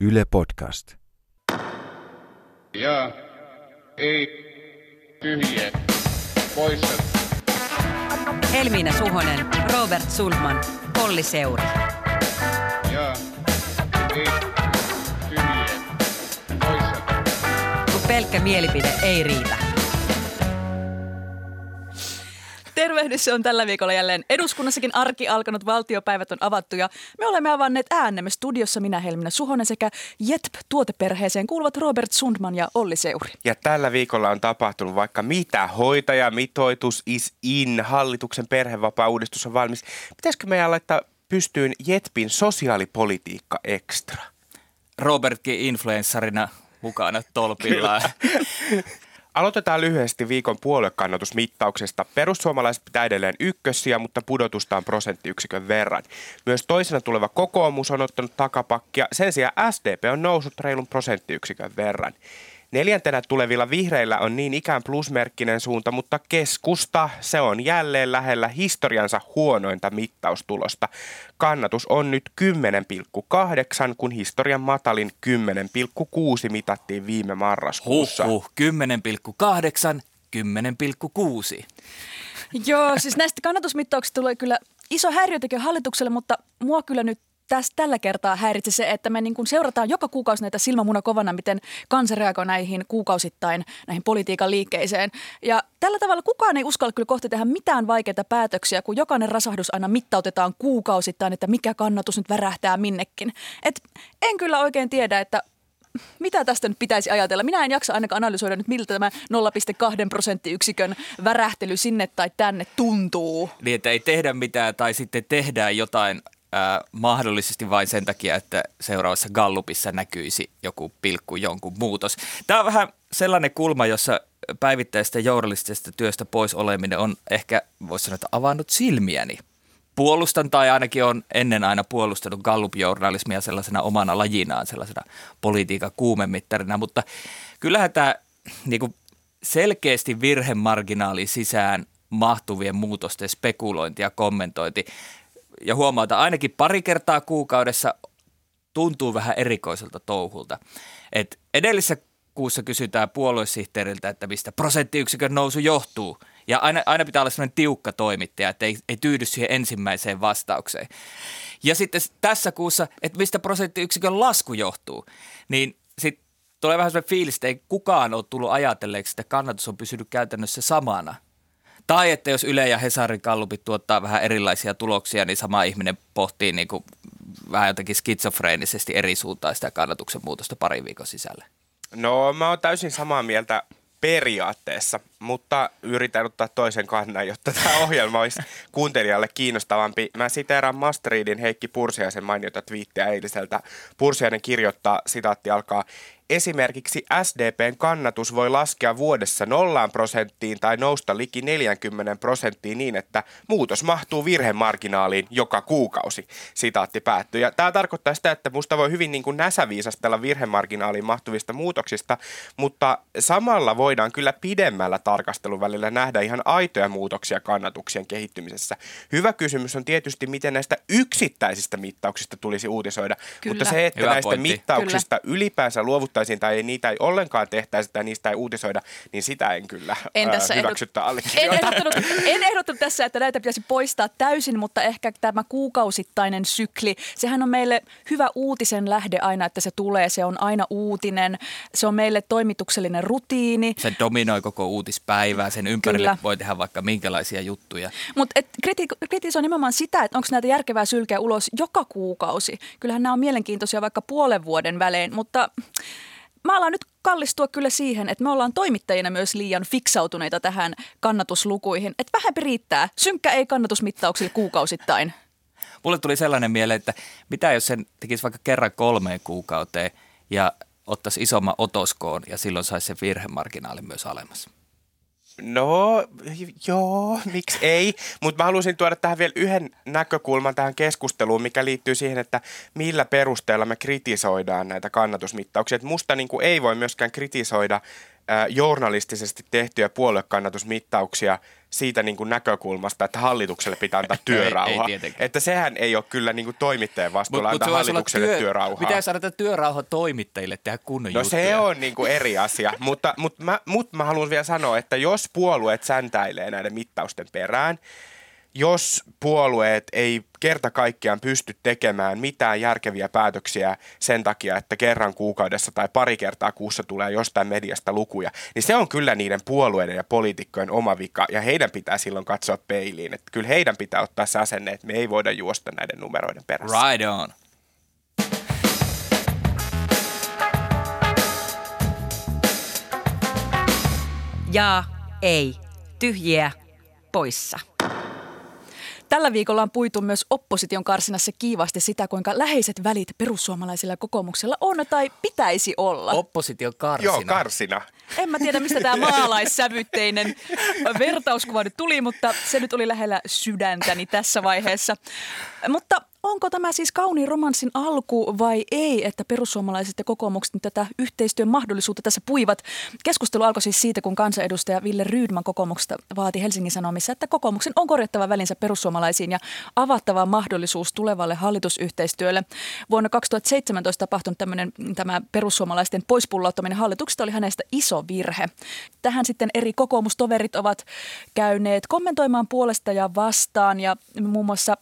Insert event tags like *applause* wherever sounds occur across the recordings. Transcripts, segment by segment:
Yle Podcast. Ja ei tyhjä poissa. Helmiina Suhonen, Robert Sulman, Polli Seuri. Ja ei tyhjä poissa. Kun pelkkä mielipide ei riitä. Tervehdys se on tällä viikolla jälleen eduskunnassakin arki alkanut, valtiopäivät on avattu ja me olemme avanneet äänemme studiossa minä Helminä Suhonen sekä JETP-tuoteperheeseen kuuluvat Robert Sundman ja Olli Seuri. Ja tällä viikolla on tapahtunut vaikka mitä. Hoitajamitoitus is in, hallituksen perhevapaa-uudistus on valmis. Pitäisikö meidän laittaa pystyyn Jetpin sosiaalipolitiikka extra? Robertkin influenssarina mukana tolpillaan. *laughs* Aloitetaan lyhyesti viikon puoluekannatusmittauksesta. Perussuomalaiset pitää edelleen ykkössiä, mutta pudotusta on prosenttiyksikön verran. Myös toisena tuleva kokoomus on ottanut takapakkia. Sen sijaan SDP on noussut reilun prosenttiyksikön verran. Neljäntenä tulevilla vihreillä on niin ikään plusmerkkinen suunta, mutta keskusta, se on jälleen lähellä historiansa huonointa mittaustulosta. Kannatus on nyt 10,8, kun historian matalin 10,6 mitattiin viime marraskuussa. Huh, huh, 10,8, 10,6. Joo, siis näistä kannatusmittauksista tulee kyllä iso häiriötekijä hallitukselle, mutta mua kyllä nyt tässä tällä kertaa häiritsi se, että me niin kuin seurataan joka kuukausi näitä silmämuna kovana, miten kansa reagoi näihin kuukausittain näihin politiikan liikkeeseen. Ja tällä tavalla kukaan ei uskalla kyllä kohta tehdä mitään vaikeita päätöksiä, kun jokainen rasahdus aina mittautetaan kuukausittain, että mikä kannatus nyt värähtää minnekin. Et en kyllä oikein tiedä, että mitä tästä nyt pitäisi ajatella? Minä en jaksa ainakaan analysoida nyt, miltä tämä 0,2 prosenttiyksikön värähtely sinne tai tänne tuntuu. Niin, että ei tehdä mitään tai sitten tehdään jotain ää, mahdollisesti vain sen takia, että seuraavassa Gallupissa näkyisi joku pilkku jonkun muutos. Tämä on vähän sellainen kulma, jossa päivittäistä journalistisesta työstä pois oleminen on ehkä, voisi sanoa, että avannut silmiäni. Puolustan tai ainakin on ennen aina puolustanut Gallup-journalismia sellaisena omana lajinaan, sellaisena politiikan kuumemittarina, mutta kyllähän tämä niin kuin selkeästi virhemarginaali sisään mahtuvien muutosten spekulointi ja kommentointi ja huomauta ainakin pari kertaa kuukaudessa tuntuu vähän erikoiselta touhulta. Et edellisessä kuussa kysytään puoluesihteeriltä, että mistä prosenttiyksikön nousu johtuu. Ja aina, aina pitää olla sellainen tiukka toimittaja, että ei, ei tyydy siihen ensimmäiseen vastaukseen. Ja sitten tässä kuussa, että mistä prosenttiyksikön lasku johtuu, niin sitten tulee vähän sellainen fiilis, että ei kukaan ole tullut ajatelleeksi, että kannatus on pysynyt käytännössä samana – tai että jos Yle ja Hesarin kallupit tuottaa vähän erilaisia tuloksia, niin sama ihminen pohtii niin kuin vähän jotenkin skitsofreenisesti eri suuntaan sitä kannatuksen muutosta parin viikon sisällä. No mä oon täysin samaa mieltä periaatteessa, mutta yritän ottaa toisen kannan, jotta tämä ohjelma olisi kuuntelijalle kiinnostavampi. Mä siteeraan Masteridin Heikki Pursiaisen mainiota twiittiä eiliseltä. Pursiainen kirjoittaa, sitaatti alkaa, Esimerkiksi SDPn kannatus voi laskea vuodessa nollaan prosenttiin tai nousta liki 40 prosenttiin niin, että muutos mahtuu virhemarginaaliin joka kuukausi. Sitaatti päättyy. Ja tämä tarkoittaa sitä, että musta voi hyvin niin kuin näsäviisastella virhemarginaaliin mahtuvista muutoksista, mutta samalla voidaan kyllä pidemmällä tarkastelun välillä nähdä ihan aitoja muutoksia kannatuksien kehittymisessä. Hyvä kysymys on tietysti, miten näistä yksittäisistä mittauksista tulisi uutisoida, Kyllä. mutta se, että Hyvä näistä pointti. mittauksista ylipäänsä luovuttaa tehtäisiin tai ei niitä ei ollenkaan tehtäisi tai niistä ei uutisoida, niin sitä en kyllä En ää, tässä hyväksyttä ehdot- En ehdottanut, en ehdottanut tässä, että näitä pitäisi poistaa täysin, mutta ehkä tämä kuukausittainen sykli, sehän on meille hyvä uutisen lähde aina, että se tulee. Se on aina uutinen, se on meille toimituksellinen rutiini. Se dominoi koko uutispäivää, sen ympärille Kyllä. voi tehdä vaikka minkälaisia juttuja. Mutta kriti- kritisoin nimenomaan sitä, että onko näitä järkevää sylkeä ulos joka kuukausi. Kyllähän nämä on mielenkiintoisia vaikka puolen vuoden välein, mutta mä alan nyt kallistua kyllä siihen, että me ollaan toimittajina myös liian fiksautuneita tähän kannatuslukuihin. Että vähempi riittää. Synkkä ei kannatusmittauksille kuukausittain. Mulle tuli sellainen mieleen, että mitä jos sen tekisi vaikka kerran kolmeen kuukauteen ja ottaisi isomman otoskoon ja silloin saisi sen virhemarginaalin myös alemmas. No, joo, miksi ei. Mutta mä haluaisin tuoda tähän vielä yhden näkökulman tähän keskusteluun, mikä liittyy siihen, että millä perusteella me kritisoidaan näitä kannatusmittauksia. Et musta niin kuin ei voi myöskään kritisoida äh, journalistisesti tehtyjä puoluekannatusmittauksia siitä niin kuin näkökulmasta, että hallitukselle pitää antaa *laughs* työrauha. ei tietenkään. että sehän ei ole kyllä niin kuin toimittajan vastuulla Mut- mut antaa olla hallitukselle työ- työrauhaa. Pitäisi antaa työrauha toimittajille tehdä kunnon No juttuja. se on niin kuin eri asia, *laughs* mutta, mutta, mä, mutta mä haluan vielä sanoa, että jos puolueet säntäilee näiden mittausten perään, jos puolueet ei kerta kaikkiaan pysty tekemään mitään järkeviä päätöksiä sen takia, että kerran kuukaudessa tai pari kertaa kuussa tulee jostain mediasta lukuja, niin se on kyllä niiden puolueiden ja poliitikkojen oma vika ja heidän pitää silloin katsoa peiliin. Että kyllä heidän pitää ottaa se asenne, että me ei voida juosta näiden numeroiden perässä. Right on. Ja ei. Tyhjiä poissa. Tällä viikolla on puitu myös opposition karsinassa kiivasti sitä, kuinka läheiset välit perussuomalaisilla ja kokoomuksella on tai pitäisi olla. Opposition karsina. Joo, karsina. En mä tiedä, mistä tämä *laughs* maalaissävytteinen vertauskuva nyt tuli, mutta se nyt oli lähellä sydäntäni tässä vaiheessa. Mutta onko tämä siis kauniin romanssin alku vai ei, että perussuomalaiset ja kokoomukset tätä yhteistyön mahdollisuutta tässä puivat? Keskustelu alkoi siis siitä, kun kansanedustaja Ville Rydman kokoomuksesta vaati Helsingin Sanomissa, että kokoomuksen on korjattava välinsä perussuomalaisiin ja avattava mahdollisuus tulevalle hallitusyhteistyölle. Vuonna 2017 tapahtunut tämmöinen, tämä perussuomalaisten poispullouttaminen hallituksesta oli hänestä iso virhe. Tähän sitten eri kokoomustoverit ovat käyneet kommentoimaan puolesta ja vastaan ja muun muassa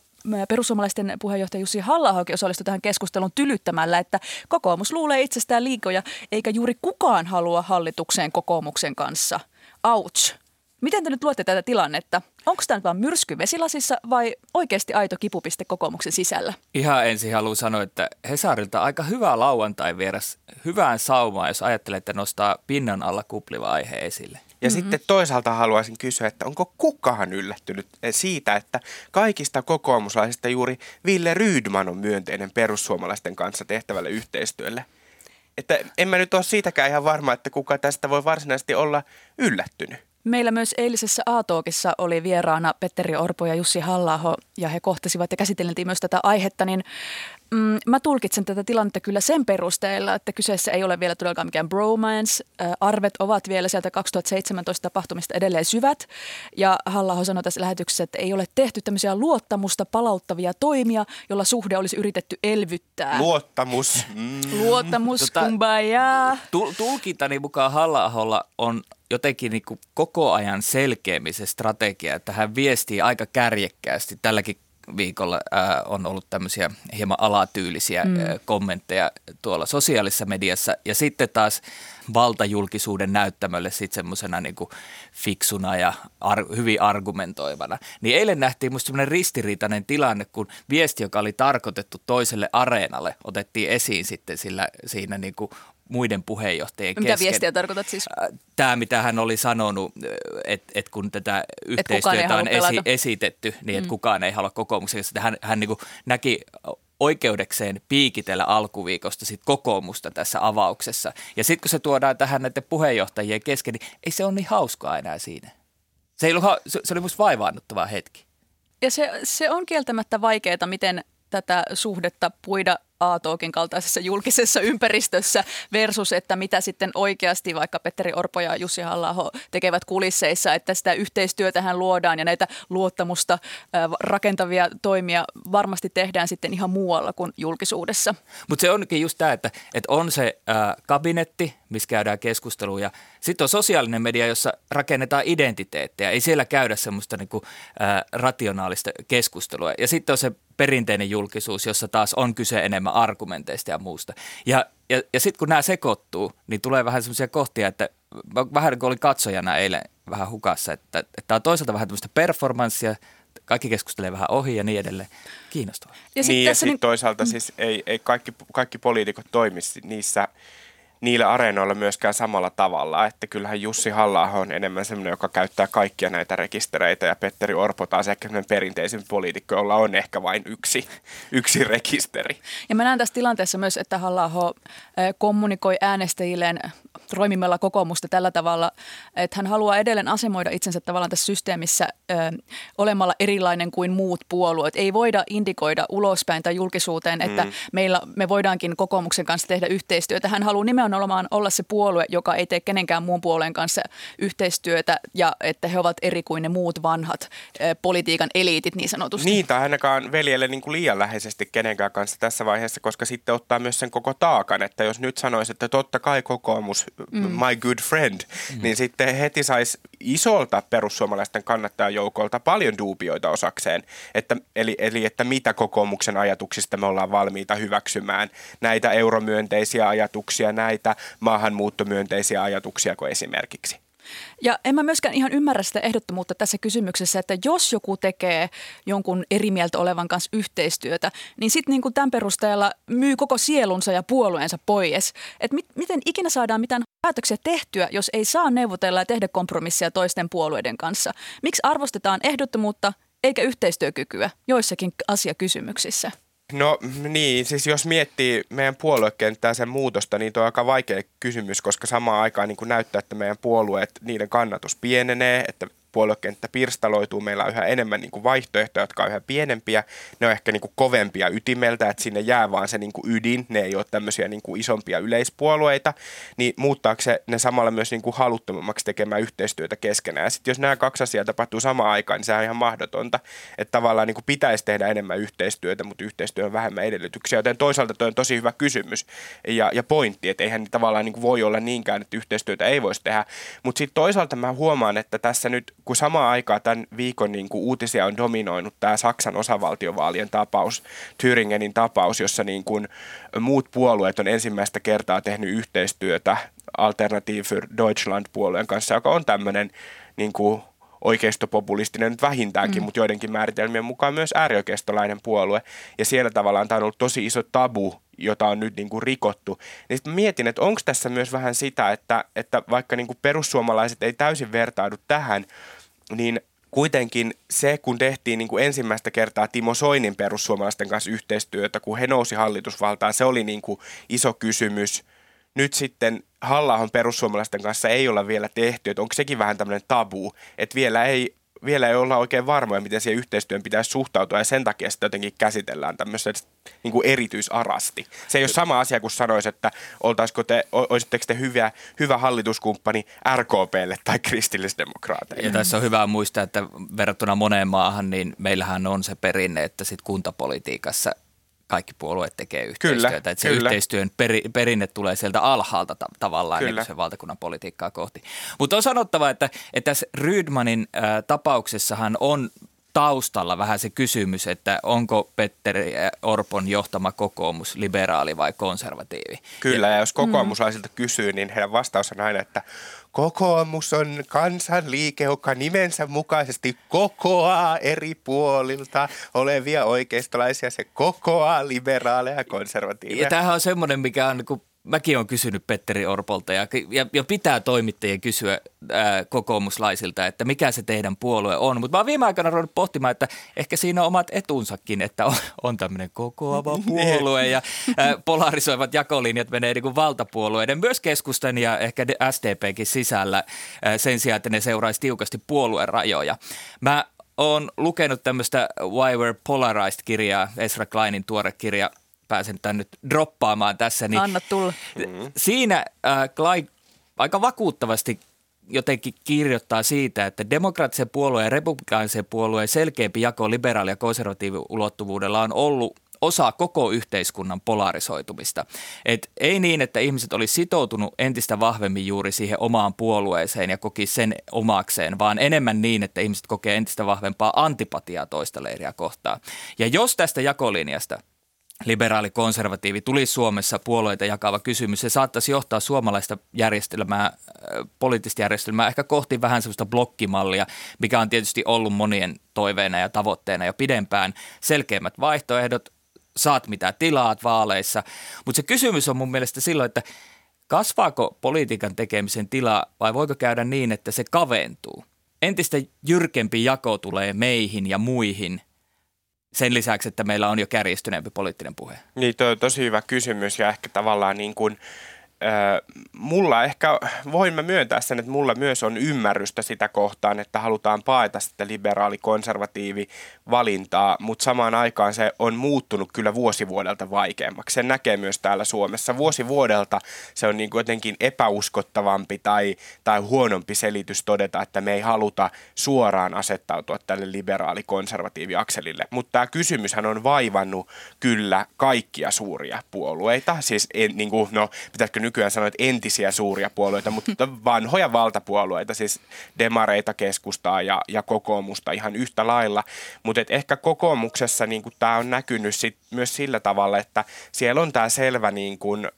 perussuomalaisten puheenjohtaja Jussi halla osallistui tähän keskusteluun tylyttämällä, että kokoomus luulee itsestään liikoja, eikä juuri kukaan halua hallitukseen kokoomuksen kanssa. Ouch. Miten te nyt luette tätä tilannetta? Onko tämä nyt vain myrsky vesilasissa vai oikeasti aito kipupiste kokoomuksen sisällä? Ihan ensin haluan sanoa, että Hesarilta aika hyvä lauantai vieras hyvään saumaan, jos ajattelee, että nostaa pinnan alla kupliva aihe esille. Ja mm-hmm. sitten toisaalta haluaisin kysyä, että onko kukaan yllättynyt siitä, että kaikista kokoomuslaisista juuri Ville Rydman on myönteinen perussuomalaisten kanssa tehtävälle yhteistyölle? Että en mä nyt ole siitäkään ihan varma, että kuka tästä voi varsinaisesti olla yllättynyt. Meillä myös eilisessä A-talkissa oli vieraana Petteri Orpo ja Jussi halla ja he kohtasivat ja käsiteltiin myös tätä aihetta, niin mm, mä tulkitsen tätä tilannetta kyllä sen perusteella, että kyseessä ei ole vielä todellakaan mikään bromance. Arvet ovat vielä sieltä 2017 tapahtumista edelleen syvät ja halla sanoi tässä lähetyksessä, että ei ole tehty tämmöisiä luottamusta palauttavia toimia, jolla suhde olisi yritetty elvyttää. Luottamus. Mm. Luottamus, Tota- kumbaya. Tul- tulkintani mukaan halla on jotenkin niin kuin koko ajan selkeämisen strategia, että hän viestii aika kärjekkäästi. Tälläkin viikolla ää, on ollut tämmöisiä hieman alatyylisiä mm. ää, kommentteja tuolla sosiaalisessa mediassa. Ja sitten taas valtajulkisuuden näyttämölle sitten semmoisena niin fiksuna ja ar- hyvin argumentoivana. Niin eilen nähtiin musta semmoinen ristiriitainen tilanne, kun viesti, joka oli tarkoitettu toiselle areenalle, otettiin esiin sitten sillä, siinä niin kuin muiden puheenjohtajien Mitä kesken. viestiä tarkoitat siis? Tämä, mitä hän oli sanonut, että et kun tätä yhteistyötä on esi- esitetty, niin että mm. kukaan ei halua kokoomuksen. Hän, hän niin näki oikeudekseen piikitellä alkuviikosta sit kokoomusta tässä avauksessa. Ja sitten kun se tuodaan tähän näiden puheenjohtajien kesken, niin ei se ole niin hauskaa enää siinä. Se, ei ollut, se se oli musta vaivaannuttava hetki. Ja se, se on kieltämättä vaikeaa, miten tätä suhdetta puida A-talkin kaltaisessa julkisessa ympäristössä versus, että mitä sitten oikeasti vaikka Petteri Orpo ja Jussi halla tekevät kulisseissa, että sitä yhteistyötähän luodaan ja näitä luottamusta rakentavia toimia varmasti tehdään sitten ihan muualla kuin julkisuudessa. Mutta se onkin just tämä, että, että on se ää, kabinetti, missä käydään keskustelua ja sitten on sosiaalinen media, jossa rakennetaan identiteettiä. Ei siellä käydä semmoista niinku, ää, rationaalista keskustelua. Ja sitten on se perinteinen julkisuus, jossa taas on kyse enemmän argumenteista ja muusta. Ja, ja, ja sitten kun nämä sekoittuu, niin tulee vähän semmoisia kohtia, että vähän niin kuin olin katsojana eilen vähän hukassa, että tämä on toisaalta vähän tämmöistä performanssia, kaikki keskustelee vähän ohi ja niin edelleen. Kiinnostavaa. Ja sit niin sitten niin- toisaalta siis ei, ei kaikki, kaikki poliitikot toimisi niissä niillä areenoilla myöskään samalla tavalla. Että kyllähän Jussi halla on enemmän semmoinen, joka käyttää kaikkia näitä rekistereitä ja Petteri Orpo taas ehkä perinteisin poliitikko, jolla on ehkä vain yksi, *laughs* yksi rekisteri. Ja mä näen tässä tilanteessa myös, että halla kommunikoi äänestäjilleen roimimella kokoomusta tällä tavalla, että hän haluaa edelleen asemoida itsensä tavallaan tässä systeemissä ö, olemalla erilainen kuin muut puolueet. Ei voida indikoida ulospäin tai julkisuuteen, että mm. meillä, me voidaankin kokoomuksen kanssa tehdä yhteistyötä. Hän haluaa nimenomaan olla se puolue, joka ei tee kenenkään muun puolueen kanssa yhteistyötä ja että he ovat eri kuin ne muut vanhat ö, politiikan eliitit niin sanotusti. Niin, tai ainakaan veljelle niin kuin liian läheisesti kenenkään kanssa tässä vaiheessa, koska sitten ottaa myös sen koko taakan, että jos nyt sanoisi, että totta kai kokoomus, mm. my good friend, mm. niin sitten heti saisi isolta perussuomalaisten kannattajajoukolta paljon duubioita osakseen, että, eli, eli että mitä kokoomuksen ajatuksista me ollaan valmiita hyväksymään, näitä euromyönteisiä ajatuksia, näitä maahanmuuttomyönteisiä ajatuksia kuin esimerkiksi. Ja en mä myöskään ihan ymmärrä sitä ehdottomuutta tässä kysymyksessä, että jos joku tekee jonkun eri mieltä olevan kanssa yhteistyötä, niin sitten niin tämän perusteella myy koko sielunsa ja puolueensa pois. Et mit, miten ikinä saadaan mitään päätöksiä tehtyä, jos ei saa neuvotella ja tehdä kompromissia toisten puolueiden kanssa? Miksi arvostetaan ehdottomuutta eikä yhteistyökykyä joissakin asiakysymyksissä? No niin, siis jos miettii meidän puoluekenttää sen muutosta, niin tuo on aika vaikea kysymys, koska samaan aikaan niin näyttää, että meidän puolueet, niiden kannatus pienenee, että puoluekenttä pirstaloituu, meillä on yhä enemmän niin kuin vaihtoehtoja, jotka on yhä pienempiä, ne on ehkä niin kuin kovempia ytimeltä, että sinne jää vaan se niin kuin ydin, ne ei ole tämmöisiä niin kuin isompia yleispuolueita, niin muuttaako se ne samalla myös niin kuin haluttomammaksi tekemään yhteistyötä keskenään. Sitten jos nämä kaksi asiaa tapahtuu samaan aikaan, niin se on ihan mahdotonta, että tavallaan niin kuin pitäisi tehdä enemmän yhteistyötä, mutta yhteistyö on vähemmän edellytyksiä, joten toisaalta tuo on tosi hyvä kysymys ja, ja pointti, että eihän tavallaan niin kuin voi olla niinkään, että yhteistyötä ei voisi tehdä, mutta sitten toisaalta mä huomaan, että tässä nyt kun samaan aikaan tämän viikon niin kuin uutisia on dominoinut tämä Saksan osavaltiovaalien tapaus, Thüringenin tapaus, jossa niin kuin muut puolueet on ensimmäistä kertaa tehnyt yhteistyötä Alternative für Deutschland-puolueen kanssa, joka on tämmöinen niin kuin oikeistopopulistinen nyt vähintäänkin, mm. mutta joidenkin määritelmien mukaan myös äärioikeistolainen puolue. Ja siellä tavallaan tämä on ollut tosi iso tabu, jota on nyt niin kuin rikottu. Niin sitten mietin, että onko tässä myös vähän sitä, että, että vaikka niin kuin perussuomalaiset ei täysin vertaudu tähän, niin kuitenkin se, kun tehtiin niin kuin ensimmäistä kertaa Timo Soinin perussuomalaisten kanssa yhteistyötä, kun he nousi hallitusvaltaan, se oli niin kuin iso kysymys. Nyt sitten halla perussuomalaisten kanssa ei olla vielä tehty, että onko sekin vähän tämmöinen tabu, että vielä ei vielä ei olla oikein varmoja, miten siihen yhteistyön pitäisi suhtautua ja sen takia sitä jotenkin käsitellään tämmöistä niin kuin erityisarasti. Se ei ole sama asia kuin sanoisi, että oltaisiko te, olisitteko te hyvä, hyvä hallituskumppani RKPlle tai kristillisdemokraateille. Ja tässä on hyvä muistaa, että verrattuna moneen maahan, niin meillähän on se perinne, että sit kuntapolitiikassa kaikki puolueet tekee yhteistyötä. Kyllä, että se kyllä. yhteistyön peri, perinne tulee sieltä alhaalta ta- tavallaan kyllä. niin se valtakunnan politiikkaa kohti. Mutta on sanottava, että, että tässä Rydmanin äh, tapauksessahan on taustalla vähän se kysymys, että onko Petteri Orpon johtama kokoomus liberaali vai konservatiivi. Kyllä, ja, ja jos kokoomuslaisilta mm. kysyy, niin heidän vastaus on aina, että Kokoomus on kansanliike, joka nimensä mukaisesti kokoaa eri puolilta olevia oikeistolaisia. Se kokoaa liberaaleja ja konservatiiveja. Ja tämähän on semmoinen, mikä on niin mäkin olen kysynyt Petteri Orpolta ja, ja, ja pitää toimittajien kysyä ää, kokoomuslaisilta, että mikä se teidän puolue on. Mutta mä oon viime aikoina ruvennut pohtimaan, että ehkä siinä on omat etunsakin, että on, on tämmöinen kokoava *laughs* puolue ja ää, polarisoivat jakolinjat menee niin kuin valtapuolueiden, myös keskustan ja ehkä SDPkin sisällä ää, sen sijaan, että ne seuraisi tiukasti puolueen rajoja. Mä oon lukenut tämmöistä Why We're Polarized-kirjaa, Ezra Kleinin tuore kirja – pääsen tämän nyt droppaamaan tässä. Niin Anna tulla. Siinä äh, Clyde aika vakuuttavasti jotenkin kirjoittaa siitä, että demokraattisen puolueen ja republikaanisen puolueen selkeämpi jako liberaali- ja konservatiiviulottuvuudella on ollut osa koko yhteiskunnan polarisoitumista. Et ei niin, että ihmiset olisi sitoutunut entistä vahvemmin juuri siihen omaan puolueeseen ja koki sen omakseen, vaan enemmän niin, että ihmiset kokee entistä vahvempaa antipatiaa toista leiriä kohtaan. Ja jos tästä jakolinjasta – liberaali-konservatiivi tuli Suomessa puolueita jakava kysymys. Se saattaisi johtaa suomalaista järjestelmää, äh, poliittista järjestelmää ehkä kohti vähän sellaista blokkimallia, mikä on tietysti ollut monien toiveena ja tavoitteena jo pidempään. Selkeimmät vaihtoehdot, saat mitä tilaat vaaleissa. Mutta se kysymys on mun mielestä silloin, että kasvaako politiikan tekemisen tila vai voiko käydä niin, että se kaventuu? Entistä jyrkempi jako tulee meihin ja muihin – sen lisäksi, että meillä on jo kärjistyneempi poliittinen puhe? Niin, toi on tosi hyvä kysymys ja ehkä tavallaan niin kuin, mulla ehkä, voin mä myöntää sen, että mulla myös on ymmärrystä sitä kohtaan, että halutaan paeta sitä liberaali-konservatiivi valintaa, mutta samaan aikaan se on muuttunut kyllä vuosivuodelta vaikeammaksi. Sen näkee myös täällä Suomessa. Vuosivuodelta se on niin kuin jotenkin epäuskottavampi tai, tai huonompi selitys todeta, että me ei haluta suoraan asettautua tälle liberaali-konservatiivi-akselille. Mutta tämä kysymyshän on vaivannut kyllä kaikkia suuria puolueita. Siis en, niin kuin, no, pitäisikö nykyään sanoa, että entisiä suuria puolueita, mutta *laughs* vanhoja valtapuolueita, siis demareita, keskustaa ja, ja kokoomusta ihan yhtä lailla. Mutta ehkä kokoomuksessa niin tämä on näkynyt sit myös sillä tavalla, että siellä on tämä selvä niin kuin,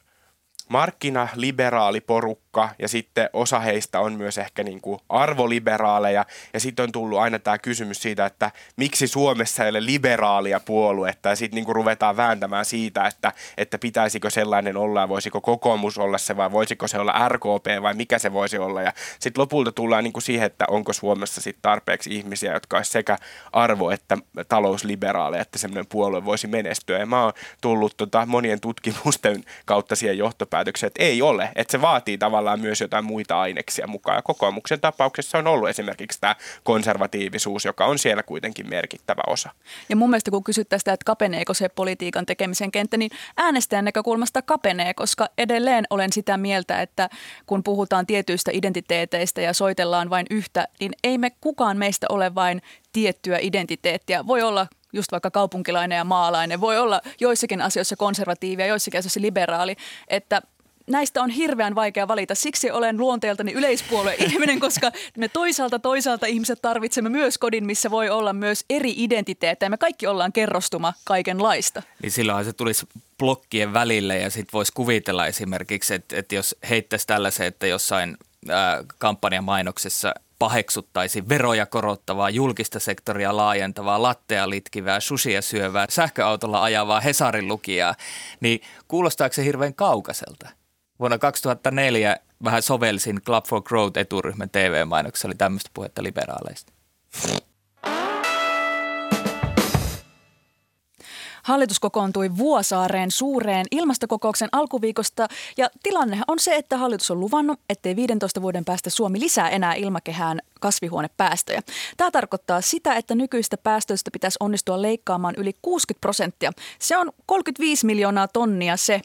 markkinaliberaali porukka ja sitten osa heistä on myös ehkä niin kuin arvoliberaaleja. Ja sitten on tullut aina tämä kysymys siitä, että miksi Suomessa ei ole liberaalia puoluetta. Ja sitten niin kuin ruvetaan vääntämään siitä, että, että pitäisikö sellainen olla ja voisiko kokoomus olla se vai voisiko se olla RKP vai mikä se voisi olla. Ja sitten lopulta tullaan niin kuin siihen, että onko Suomessa sitten tarpeeksi ihmisiä, jotka olisi sekä arvo- että talousliberaaleja, että semmoinen puolue voisi menestyä. Ja mä oon tullut tota monien tutkimusten kautta siihen johtopäätökseen, johtopäätöksen, että ei ole, että se vaatii tavallaan myös jotain muita aineksia mukaan. Ja kokoomuksen tapauksessa on ollut esimerkiksi tämä konservatiivisuus, joka on siellä kuitenkin merkittävä osa. Ja mun mielestä kun kysyt tästä, että kapeneeko se politiikan tekemisen kenttä, niin äänestäjän näkökulmasta kapenee, koska edelleen olen sitä mieltä, että kun puhutaan tietyistä identiteeteistä ja soitellaan vain yhtä, niin ei me kukaan meistä ole vain tiettyä identiteettiä. Voi olla just vaikka kaupunkilainen ja maalainen, voi olla joissakin asioissa konservatiivia, joissakin asioissa liberaali, että näistä on hirveän vaikea valita. Siksi olen luonteeltani yleispuolue *laughs* ihminen, koska me toisaalta toisaalta ihmiset tarvitsemme myös kodin, missä voi olla myös eri identiteettejä. Me kaikki ollaan kerrostuma kaikenlaista. Niin silloinhan se tulisi blokkien välille ja sitten voisi kuvitella esimerkiksi, että, että jos heittäisi tällaisen, että jossain kampanjamainoksessa – paheksuttaisi veroja korottavaa, julkista sektoria laajentavaa, lattea litkivää, susia syövää, sähköautolla ajavaa Hesarin lukijaa, niin kuulostaako se hirveän kaukaiselta? Vuonna 2004 vähän sovelsin Club for Growth eturyhmän TV-mainoksessa, oli tämmöistä puhetta liberaaleista. Hallitus kokoontui Vuosaareen suureen ilmastokokouksen alkuviikosta ja tilanne on se, että hallitus on luvannut, ettei 15 vuoden päästä Suomi lisää enää ilmakehään kasvihuonepäästöjä. Tämä tarkoittaa sitä, että nykyistä päästöistä pitäisi onnistua leikkaamaan yli 60 prosenttia. Se on 35 miljoonaa tonnia se.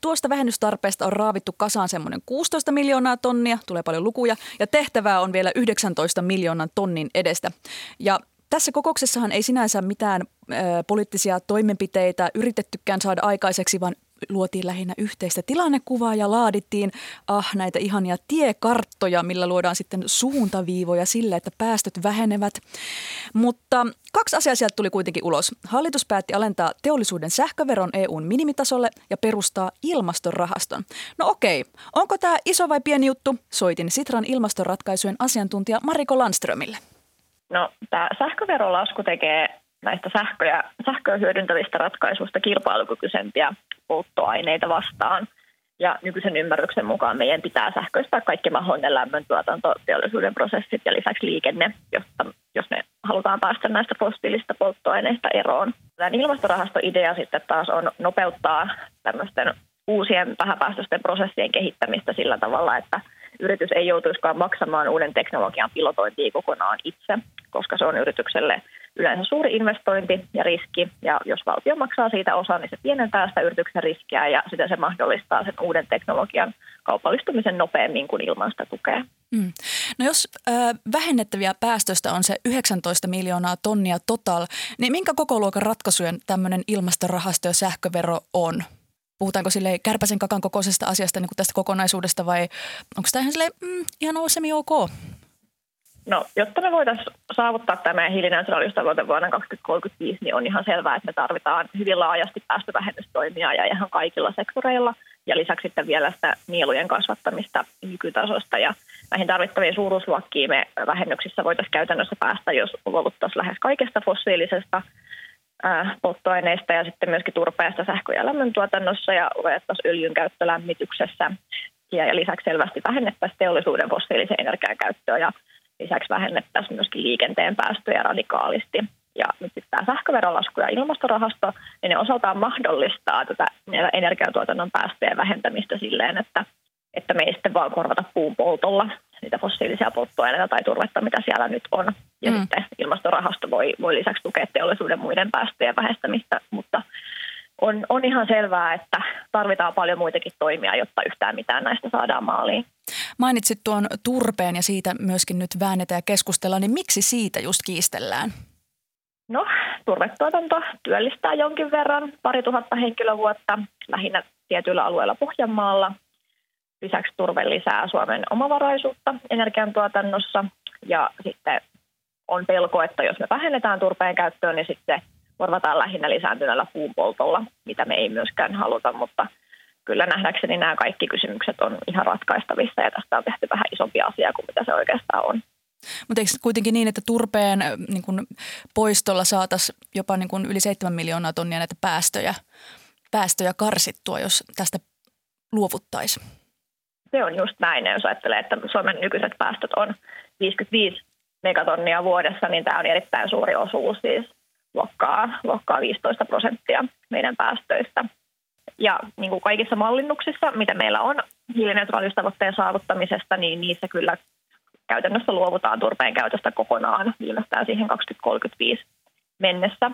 Tuosta vähennystarpeesta on raavittu kasaan semmoinen 16 miljoonaa tonnia, tulee paljon lukuja, ja tehtävää on vielä 19 miljoonan tonnin edestä. Ja tässä kokouksessahan ei sinänsä mitään ö, poliittisia toimenpiteitä yritettykään saada aikaiseksi, vaan luotiin lähinnä yhteistä tilannekuvaa ja laadittiin ah, näitä ihania tiekarttoja, millä luodaan sitten suuntaviivoja sille, että päästöt vähenevät. Mutta kaksi asiaa sieltä tuli kuitenkin ulos. Hallitus päätti alentaa teollisuuden sähköveron EUn minimitasolle ja perustaa ilmastorahaston. No okei, onko tämä iso vai pieni juttu? Soitin Sitran ilmastoratkaisujen asiantuntija Mariko Landströmille. No, tämä sähköverolasku tekee näistä sähköjä, sähköä hyödyntävistä ratkaisuista kilpailukykyisempiä polttoaineita vastaan. Ja nykyisen ymmärryksen mukaan meidän pitää sähköistää kaikki mahdollinen lämmöntuotanto, teollisuuden prosessit ja lisäksi liikenne, jotta, jos me halutaan päästä näistä fossiilista polttoaineista eroon. Tämän ilmastorahastoidea sitten taas on nopeuttaa tämmöisten uusien vähäpäästöisten prosessien kehittämistä sillä tavalla, että yritys ei joutuisikaan maksamaan uuden teknologian pilotointia kokonaan itse, koska se on yritykselle yleensä suuri investointi ja riski. Ja jos valtio maksaa siitä osa, niin se pienentää sitä yrityksen riskiä ja sitä se mahdollistaa sen uuden teknologian kaupallistumisen nopeammin kuin ilman sitä tukea. Mm. No jos äh, vähennettäviä päästöistä on se 19 miljoonaa tonnia total, niin minkä koko luokan ratkaisujen tämmöinen ilmastorahasto ja sähkövero on? Puhutaanko sille kärpäsen kakan kokoisesta asiasta niin kuin tästä kokonaisuudesta vai onko tämä ihan, sille, mm, ihan semi ok? No, jotta me voitaisiin saavuttaa tämä hiilineutraaliustavoite vuonna 2035, niin on ihan selvää, että me tarvitaan hyvin laajasti päästövähennystoimia ja ihan kaikilla sektoreilla. Ja lisäksi sitten vielä sitä nielujen kasvattamista nykytasosta. Ja näihin tarvittaviin suuruusluokkiin me vähennyksissä voitaisiin käytännössä päästä, jos luovuttaisiin lähes kaikesta fossiilisesta polttoaineista ja sitten myöskin turpeesta sähkö- ja lämmöntuotannossa ja lopettaisiin öljyn käyttölämmityksessä. Ja, ja lisäksi selvästi vähennettäisiin teollisuuden fossiilisen energian käyttöä ja lisäksi vähennettäisiin myöskin liikenteen päästöjä radikaalisti. Ja nyt tämä sähköverolasku ja ilmastorahasto, niin ne osaltaan mahdollistaa tätä energiatuotannon päästöjen vähentämistä silleen, että että me ei sitten vaan korvata puun poltolla niitä fossiilisia polttoaineita tai turvetta, mitä siellä nyt on. Ja mm. sitten ilmastorahasto voi, voi lisäksi tukea teollisuuden muiden päästöjen vähestämistä, mutta on, on ihan selvää, että tarvitaan paljon muitakin toimia, jotta yhtään mitään näistä saadaan maaliin. Mainitsit tuon turpeen ja siitä myöskin nyt väännetään ja keskustellaan, niin miksi siitä just kiistellään? No, turvetuotanto työllistää jonkin verran, pari tuhatta henkilövuotta, lähinnä tietyillä alueilla Pohjanmaalla. Lisäksi turve lisää Suomen omavaraisuutta energiantuotannossa ja sitten on pelko, että jos me vähennetään turpeen käyttöön, niin sitten korvataan lähinnä lisääntyneellä puunpoltolla, mitä me ei myöskään haluta, mutta kyllä nähdäkseni nämä kaikki kysymykset on ihan ratkaistavissa ja tästä on tehty vähän isompi asia kuin mitä se oikeastaan on. Mutta eikö kuitenkin niin, että turpeen niin kun poistolla saataisiin jopa niin kun yli 7 miljoonaa tonnia näitä päästöjä, päästöjä karsittua, jos tästä luovuttaisiin? Se on just näin, jos ajattelee, että Suomen nykyiset päästöt on 55 megatonnia vuodessa, niin tämä on erittäin suuri osuus, siis luokkaa, luokkaa 15 prosenttia meidän päästöistä. Ja niin kuin kaikissa mallinnuksissa, mitä meillä on hiilineutraaliustavoitteen saavuttamisesta, niin niissä kyllä käytännössä luovutaan turpeen käytöstä kokonaan viimeistään siihen 2035 mennessä.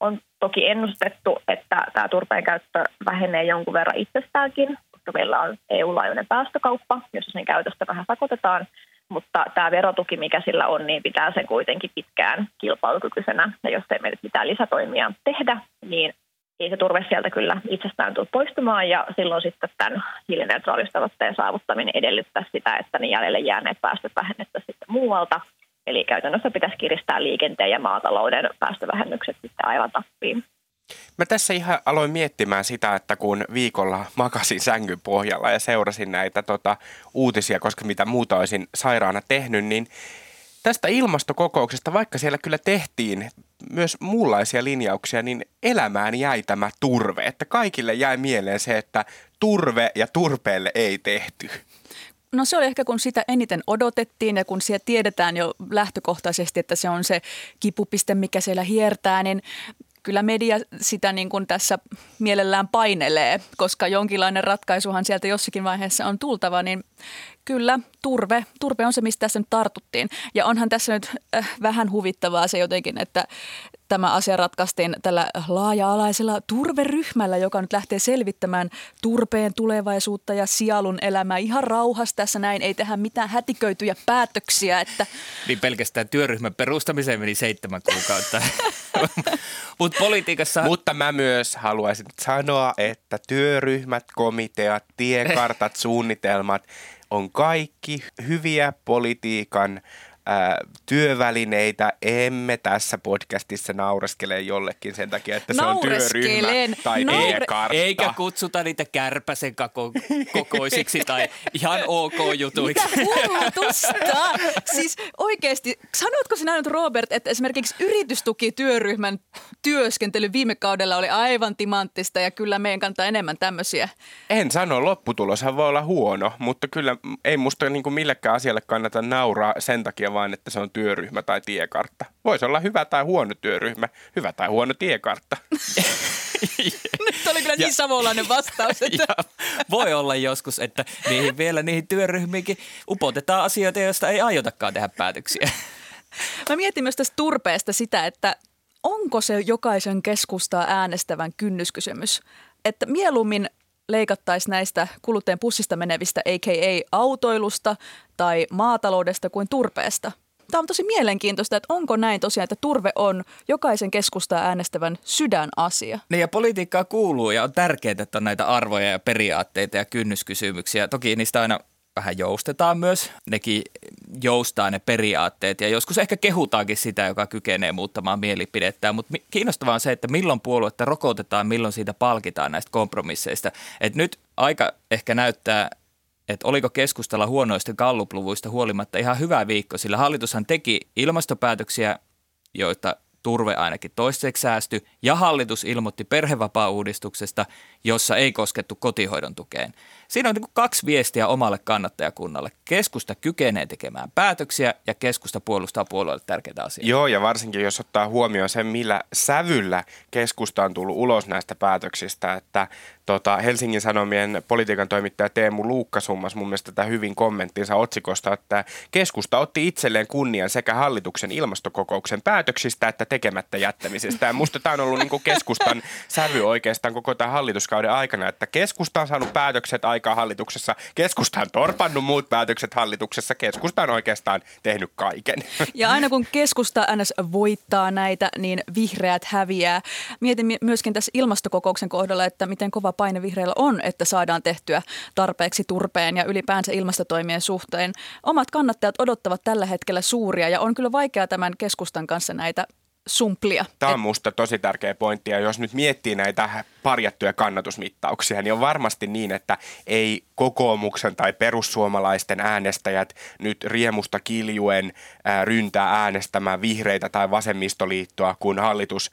On toki ennustettu, että tämä turpeen käyttö vähenee jonkun verran itsestäänkin, meillä on EU-laajuinen päästökauppa, jossa sen käytöstä vähän sakotetaan, mutta tämä verotuki, mikä sillä on, niin pitää sen kuitenkin pitkään kilpailukykyisenä. Ja jos ei meidän mitään lisätoimia tehdä, niin ei se turve sieltä kyllä itsestään tule poistumaan ja silloin sitten tämän hiilineutraalistavoitteen saavuttaminen edellyttää sitä, että ne jäljelle jääneet päästöt vähennettäisiin sitten muualta. Eli käytännössä pitäisi kiristää liikenteen ja maatalouden päästövähennykset sitten aivan tappiin. Mä tässä ihan aloin miettimään sitä, että kun viikolla makasin sängyn pohjalla ja seurasin näitä tota, uutisia, koska mitä muuta olisin sairaana tehnyt, niin tästä ilmastokokouksesta, vaikka siellä kyllä tehtiin myös muunlaisia linjauksia, niin elämään jäi tämä turve. Että kaikille jäi mieleen se, että turve ja turpeelle ei tehty. No se oli ehkä kun sitä eniten odotettiin ja kun siellä tiedetään jo lähtökohtaisesti, että se on se kipupiste, mikä siellä hiertää, niin kyllä media sitä niin kuin tässä mielellään painelee, koska jonkinlainen ratkaisuhan sieltä jossakin vaiheessa on tultava, niin kyllä turve, turve on se, mistä tässä nyt tartuttiin. Ja onhan tässä nyt äh, vähän huvittavaa se jotenkin, että tämä asia ratkaistiin tällä laaja-alaisella turveryhmällä, joka nyt lähtee selvittämään turpeen tulevaisuutta ja sielun elämää ihan rauhassa tässä näin. Ei tehdä mitään hätiköityjä päätöksiä. Että... Niin pelkästään työryhmän perustamiseen meni seitsemän kuukautta. *laughs* Mut politiikassa... Mutta mä myös haluaisin sanoa, että työryhmät, komiteat, tiekartat, *laughs* suunnitelmat on kaikki hyviä politiikan työvälineitä emme tässä podcastissa naureskele jollekin sen takia, että se on työryhmä tai Naure- e-kartta. Eikä kutsuta niitä kärpäsen kako- kokoisiksi tai ihan ok jutuiksi. Mitä Siis oikeasti, sanotko sinä nyt Robert, että esimerkiksi yritystukityöryhmän työskentely viime kaudella oli aivan timanttista ja kyllä meidän kantaa enemmän tämmöisiä? En sano, lopputuloshan voi olla huono, mutta kyllä ei musta niin kuin millekään asialle kannata nauraa sen takia, vaan että se on työryhmä tai tiekartta. Voisi olla hyvä tai huono työryhmä, hyvä tai huono tiekartta. *laughs* Nyt oli kyllä niin savolainen vastaus. Että... *laughs* ja, voi olla joskus, että niihin vielä niihin työryhmiinkin upotetaan asioita, joista ei aiotakaan tehdä päätöksiä. Mä mietin myös tästä turpeesta sitä, että onko se jokaisen keskustaa äänestävän kynnyskysymys, että mieluummin leikattaisiin näistä kuluttajien pussista menevistä, a.k.a. autoilusta tai maataloudesta kuin turpeesta. Tämä on tosi mielenkiintoista, että onko näin tosiaan, että turve on jokaisen keskustaa äänestävän sydänasia. Niin ja politiikkaa kuuluu ja on tärkeää, että on näitä arvoja ja periaatteita ja kynnyskysymyksiä. Toki niistä aina vähän joustetaan myös. Nekin joustaa ne periaatteet ja joskus ehkä kehutaankin sitä, joka kykenee muuttamaan mielipidettään. Mutta kiinnostavaa on se, että milloin puoluetta rokotetaan, milloin siitä palkitaan näistä kompromisseista. Et nyt aika ehkä näyttää että oliko keskustella huonoista gallupluvuista huolimatta ihan hyvä viikko, sillä hallitushan teki ilmastopäätöksiä, joita turve ainakin toiseksi säästy, ja hallitus ilmoitti perhevapaa-uudistuksesta, jossa ei koskettu kotihoidon tukeen. Siinä on niin kaksi viestiä omalle kannattajakunnalle. Keskusta kykenee tekemään päätöksiä ja keskusta puolustaa puolueelle tärkeitä asioita. Joo, ja varsinkin jos ottaa huomioon sen, millä sävyllä keskusta on tullut ulos näistä päätöksistä, että tota, Helsingin Sanomien politiikan toimittaja Teemu Luukkasummas mun mielestä tätä hyvin kommenttinsa otsikosta, että keskusta otti itselleen kunnian sekä hallituksen ilmastokokouksen päätöksistä että tekemättä jättämisestä. Ja musta tämä on ollut niin keskustan sävy oikeastaan koko tämän hallituskauden aikana, että keskusta on saanut päätökset aikaa hallituksessa, keskusta on torpannut muut päätökset hallituksessa, keskusta on oikeastaan tehnyt kaiken. Ja aina kun keskusta NS voittaa näitä, niin vihreät häviää. Mietin myöskin tässä ilmastokokouksen kohdalla, että miten kova paine vihreillä on, että saadaan tehtyä tarpeeksi turpeen ja ylipäänsä ilmastotoimien suhteen. Omat kannattajat odottavat tällä hetkellä suuria ja on kyllä vaikea tämän keskustan kanssa näitä sumplia. Tämä on minusta tosi tärkeä pointti ja jos nyt miettii näitä parjattuja kannatusmittauksia, niin on varmasti niin, että ei kokoomuksen tai perussuomalaisten äänestäjät nyt riemusta kiljuen ää, ryntää äänestämään vihreitä tai vasemmistoliittoa, kun hallitus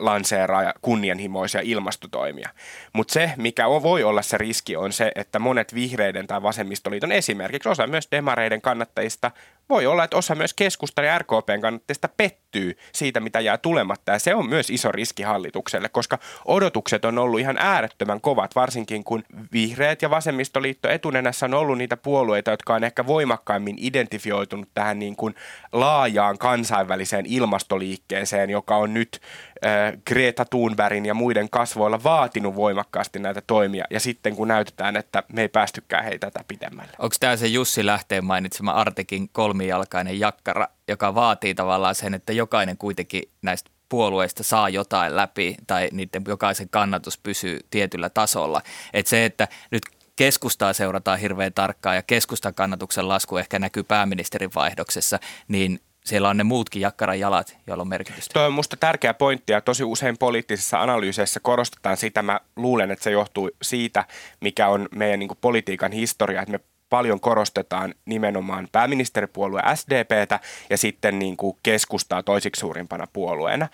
lanseeraa kunnianhimoisia ilmastotoimia. Mutta se, mikä on, voi olla se riski, on se, että monet vihreiden tai vasemmistoliiton esimerkiksi osa myös demareiden kannattajista voi olla, että osa myös keskustan ja RKPn kannattajista pettyy siitä, mitä jää tulematta. Ja se on myös iso riski hallitukselle, koska odotukset on ollut ihan äärettömän kovat, varsinkin kun vihreät ja vasemmistoliitto etunenässä on ollut niitä puolueita, jotka on ehkä voimakkaimmin identifioitunut tähän niin kuin laajaan kansainväliseen ilmastoliikkeeseen, joka on nyt äh, Greta Thunbergin ja muiden kasvoilla vaatinut voimakkaasti näitä toimia. Ja sitten kun näytetään, että me ei päästykään heitä tätä pidemmälle. Onko tämä se Jussi Lähteen mainitsema Artekin kolmijalkainen jakkara, joka vaatii tavallaan sen, että jokainen kuitenkin näistä puolueista saa jotain läpi tai niiden jokaisen kannatus pysyy tietyllä tasolla. Et se, että nyt keskustaa seurataan hirveän tarkkaan ja keskustan kannatuksen lasku ehkä näkyy pääministerin vaihdoksessa, niin siellä on ne muutkin jakkaran jalat, joilla on merkitystä. Tuo on minusta tärkeä pointti ja tosi usein poliittisissa analyyseissä korostetaan sitä. Mä luulen, että se johtuu siitä, mikä on meidän niin politiikan historia, että me paljon korostetaan nimenomaan pääministeripuolue SDPtä ja sitten niin kuin keskustaa toisiksi suurimpana puolueena.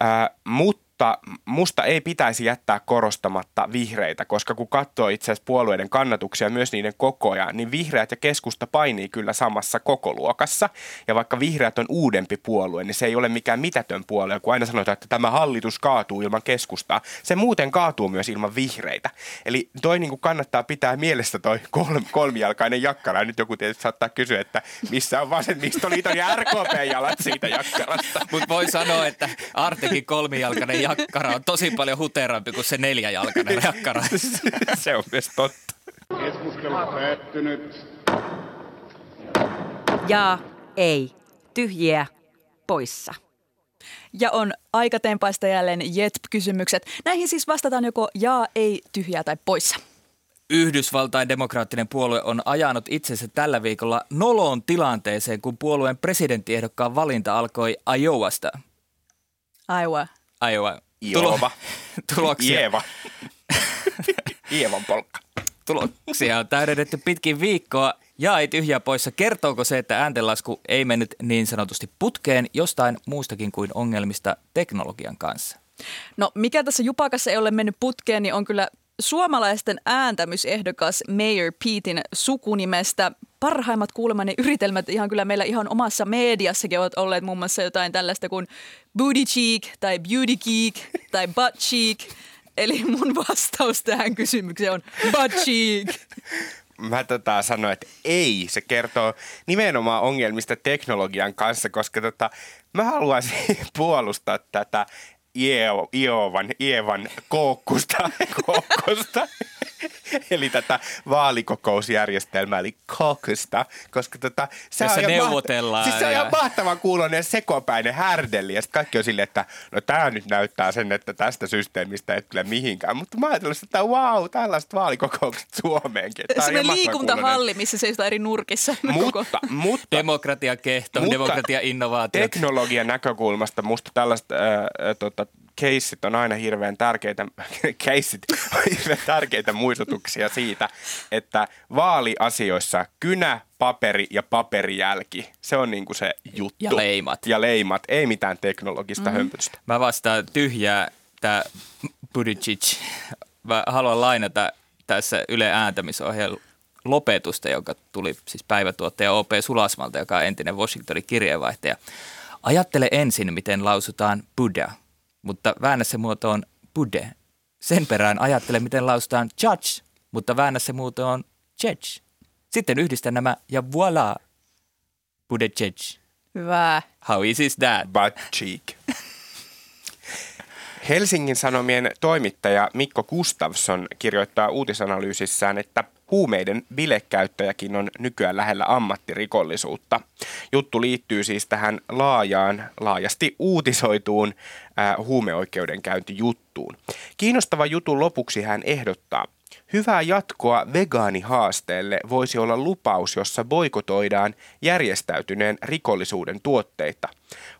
Ää, mutta mutta musta ei pitäisi jättää korostamatta vihreitä, koska kun katsoo itse asiassa puolueiden kannatuksia, myös niiden kokoja, niin vihreät ja keskusta painii kyllä samassa kokoluokassa. Ja vaikka vihreät on uudempi puolue, niin se ei ole mikään mitätön puolue, kun aina sanotaan, että tämä hallitus kaatuu ilman keskustaa. Se muuten kaatuu myös ilman vihreitä. Eli toi niin kuin kannattaa pitää mielessä toi kolm, kolmijalkainen jakkara. Ja nyt joku tietysti saattaa kysyä, että missä on vasemmistoliiton ja RKP-jalat siitä jakkarasta. Mutta voi sanoa, että Artekin kolmijalkainen jakkara on tosi paljon huterampi kuin se neljäjalkainen jakkara. *laughs* se on myös totta. Keskustelu päättynyt. Ja ei. Tyhjiä poissa. Ja on aika tempaista jälleen JETP-kysymykset. Näihin siis vastataan joko jaa, ei, tyhjää tai poissa. Yhdysvaltain demokraattinen puolue on ajanut itsensä tällä viikolla noloon tilanteeseen, kun puolueen presidenttiehdokkaan valinta alkoi Iowasta. Iowa. Iowa. Iova. *laughs* tuloksia. Ieva. Ievan *laughs* polkka. Tuloksia on täydennetty pitkin viikkoa ja ei tyhjää poissa. Kertooko se, että ääntenlasku ei mennyt niin sanotusti putkeen jostain muustakin kuin ongelmista teknologian kanssa? No mikä tässä jupakassa ei ole mennyt putkeen, niin on kyllä suomalaisten ääntämysehdokas Mayor Petein sukunimestä. Parhaimmat kuulemani yritelmät ihan kyllä meillä ihan omassa mediassakin ovat olleet muun muassa jotain tällaista kuin booty cheek tai beauty geek tai butt cheek. Eli mun vastaus tähän kysymykseen on butt cheek. Mä tota sanoin, että ei. Se kertoo nimenomaan ongelmista teknologian kanssa, koska tota, mä haluaisin *laughs* puolustaa tätä Io, Iovan, Ievan kookkusta, *laughs* kookkusta. *laughs* eli tätä vaalikokousjärjestelmää, eli caucusta, koska tota, se Jossa on neuvotellaan Mahta- siis se on ja- ihan mahtavan kuulonen sekopäinen härdelli, ja sitten kaikki on silleen, että no tämä nyt näyttää sen, että tästä systeemistä ei tule mihinkään, mutta mä ajattelin, että wow, tällaiset vaalikokoukset Suomeenkin. Tää on Sellainen liikuntahalli, missä seisoo eri nurkissa. *laughs* Mutta, mutta Demokratia kehto, Mutta demokratia innovaatiot. teknologian näkökulmasta musta tällaiset ää, ää, tota, keissit on aina hirveän tärkeitä, *laughs* keissit on hirveän tärkeitä muistutuksia siitä, että vaaliasioissa kynä, paperi ja paperijälki, se on niinku se juttu. Ja leimat. Ja leimat, ei mitään teknologista mm-hmm. hömpötystä. Mä vastaan tyhjää tämä Buttigieg. Mä haluan lainata tässä Yle ääntämisohjelman lopetusta, joka tuli siis päivätuottaja OP Sulasmalta, joka on entinen Washingtonin kirjeenvaihtaja. Ajattele ensin, miten lausutaan Buddha, mutta väännä se muotoon Bude. sen perään ajattele, miten lausutaan judge, mutta väännä se muuten on judge. Sitten yhdistä nämä ja voilà, bude judge. Hyvä. How easy is that? Butt cheek. *laughs* Helsingin Sanomien toimittaja Mikko Gustafsson kirjoittaa uutisanalyysissään, että huumeiden bilekäyttäjäkin on nykyään lähellä ammattirikollisuutta. Juttu liittyy siis tähän laajaan, laajasti uutisoituun äh, huumeoikeudenkäyntijuttuun. Kiinnostava jutun lopuksi hän ehdottaa, Hyvää jatkoa vegaanihaasteelle voisi olla lupaus, jossa boikotoidaan järjestäytyneen rikollisuuden tuotteita.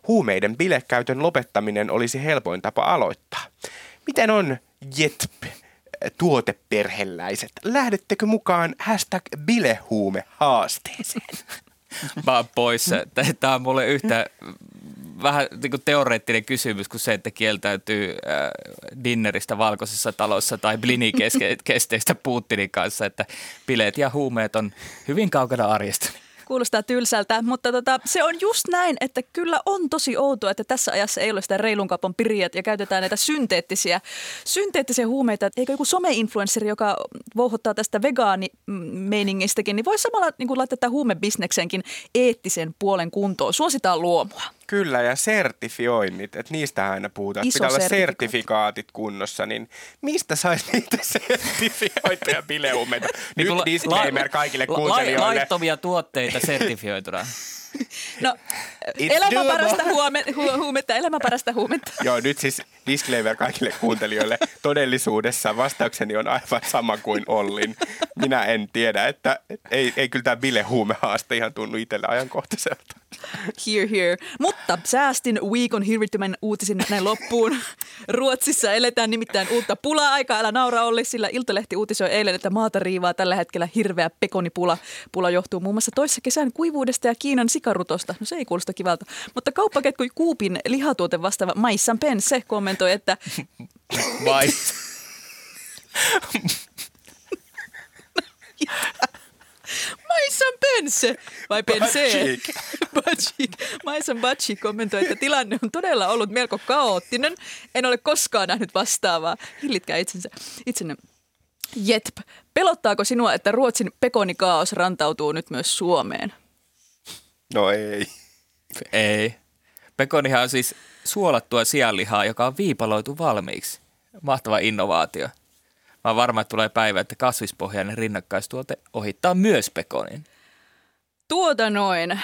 Huumeiden bilekäytön lopettaminen olisi helpoin tapa aloittaa. Miten on JETP tuoteperheläiset? Lähdettekö mukaan hashtag bilehuume haasteeseen? Mä oon poissa. Tämä on mulle yhtä vähän niin kuin teoreettinen kysymys kuin se, että kieltäytyy äh, dinneristä valkoisessa talossa tai blinikesteistä *laughs* Putinin kanssa, että bileet ja huumeet on hyvin kaukana arjesta. Kuulostaa tylsältä, mutta tota, se on just näin, että kyllä on tosi outoa, että tässä ajassa ei ole sitä reilun kaupan piriät ja käytetään näitä synteettisiä, synteettisiä huumeita. Eikö joku some-influenssari, joka vouhottaa tästä vegaanimeiningistäkin, niin voi samalla niin kuin laittaa huumebisneksenkin eettisen puolen kuntoon. Suositaan luomua. Kyllä, ja sertifioinnit, että niistä aina puhutaan. Iso Pitää olla sertifikaatit kunnossa, niin mistä saisi niitä sertifioituja *laughs* bilehuumeita? Nyt kun la- disclaimer kaikille la- kuuntelijoille. Laittomia tuotteita sertifioituna. *laughs* *laughs* No, elämä parasta huome, hu, huumetta, elämä parasta huumetta. *laughs* Joo, nyt siis disclaimer kaikille kuuntelijoille. Todellisuudessa vastaukseni on aivan sama kuin Ollin. Minä en tiedä, että ei, ei kyllä tämä bilehuumehaaste ihan tunnu itselle ajankohtaiselta. Here, here. Mutta säästin viikon hirvittämän uutisin näin loppuun. Ruotsissa eletään nimittäin uutta pula-aikaa. Älä naura Olli, sillä Iltalehti uutisoi eilen, että maata riivaa tällä hetkellä hirveä pekonipula. Pula johtuu muun muassa toissa kesän kuivuudesta ja Kiinan sikarutosta. No se ei kuulosta kivalta. Mutta kauppaketku Kuupin lihatuote vastaava Maissan Pense kommentoi, että *laughs* Vai? Maissan Pense vai Pense? Butchik. Maissan Butchik kommentoi, että tilanne on todella ollut melko kaoottinen. En ole koskaan nähnyt vastaavaa. Hillitkää itsensä. itsenne. Jetp. Pelottaako sinua, että Ruotsin pekonikaos rantautuu nyt myös Suomeen? No ei. Ei. Pekonihan on siis suolattua sianlihaa, joka on viipaloitu valmiiksi. Mahtava innovaatio. Mä oon varma, että tulee päivä, että kasvispohjainen rinnakkaistuote ohittaa myös pekonin. Tuota noin.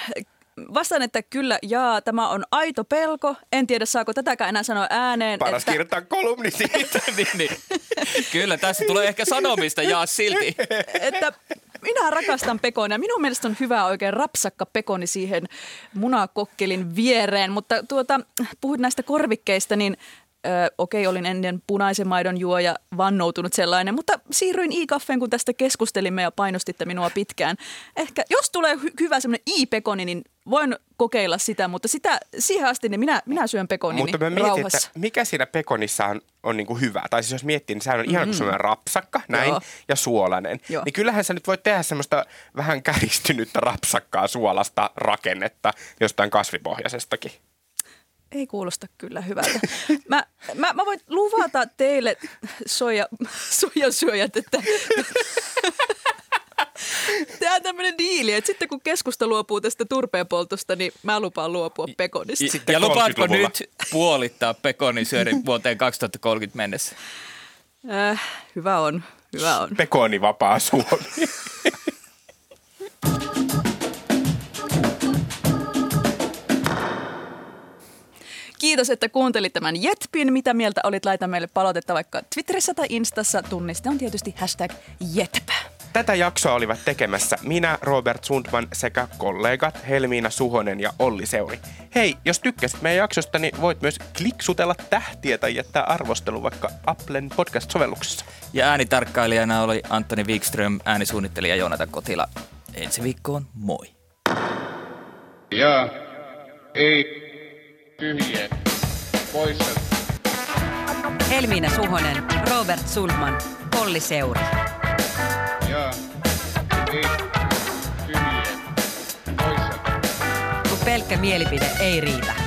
Vastaan, että kyllä, jaa, tämä on aito pelko. En tiedä, saako tätäkään enää sanoa ääneen. Paras että... kirjoittaa kolumni siitä. *laughs* niin, niin. Kyllä, tässä tulee ehkä sanomista, jaa silti. että minä rakastan pekonia. Minun mielestä on hyvä oikein rapsakka pekoni siihen munakokkelin viereen, mutta tuota, puhuit näistä korvikkeista, niin Ö, okei, olin ennen punaisen maidon juoja vannoutunut sellainen, mutta siirryin i-kaffeen, kun tästä keskustelimme ja painostitte minua pitkään. Ehkä jos tulee hy- hyvä semmoinen i-pekoni, niin voin kokeilla sitä, mutta sitä, siihen asti niin minä, minä syön pekonini Mutta mä mietin, rauhassa. että mikä siinä pekonissa on, on niin kuin hyvä. Tai siis jos miettii, niin sehän on ihan kuin semmoinen rapsakka, näin, Joo. ja suolainen. Joo. Niin kyllähän sä nyt voit tehdä semmoista vähän käristynyttä rapsakkaa suolasta rakennetta jostain kasvipohjaisestakin. Ei kuulosta kyllä hyvältä. Mä, mä, mä voin luvata teille, soja, sojasyöjät, että Tämä tämmöinen diili, että sitten kun keskusta luopuu tästä turpeenpoltosta, niin mä lupaan luopua pekonista. Sitten ja lupaatko 30-luvulla. nyt puolittaa pekonin syödin vuoteen 2030 mennessä? Äh, hyvä on, hyvä on. Pekonivapaa Suomi. *laughs* Kiitos, että kuuntelit tämän Jetpin. Mitä mieltä olit? Laita meille palautetta vaikka Twitterissä tai Instassa. Tunniste on tietysti hashtag Jetp. Tätä jaksoa olivat tekemässä minä, Robert Sundman sekä kollegat Helmiina Suhonen ja Olli Seuri. Hei, jos tykkäsit meidän jaksosta, niin voit myös kliksutella tähtiä tai jättää arvostelu vaikka Applen podcast-sovelluksessa. Ja äänitarkkailijana oli Antoni Wikström, äänisuunnittelija Joonatan Kotila. Ensi viikkoon, moi! Ja ei tyhjiä poissa. Helmiina Suhonen, Robert Sundman, Olli Seuri. Ja ei poissa. Kun pelkkä mielipide ei riitä.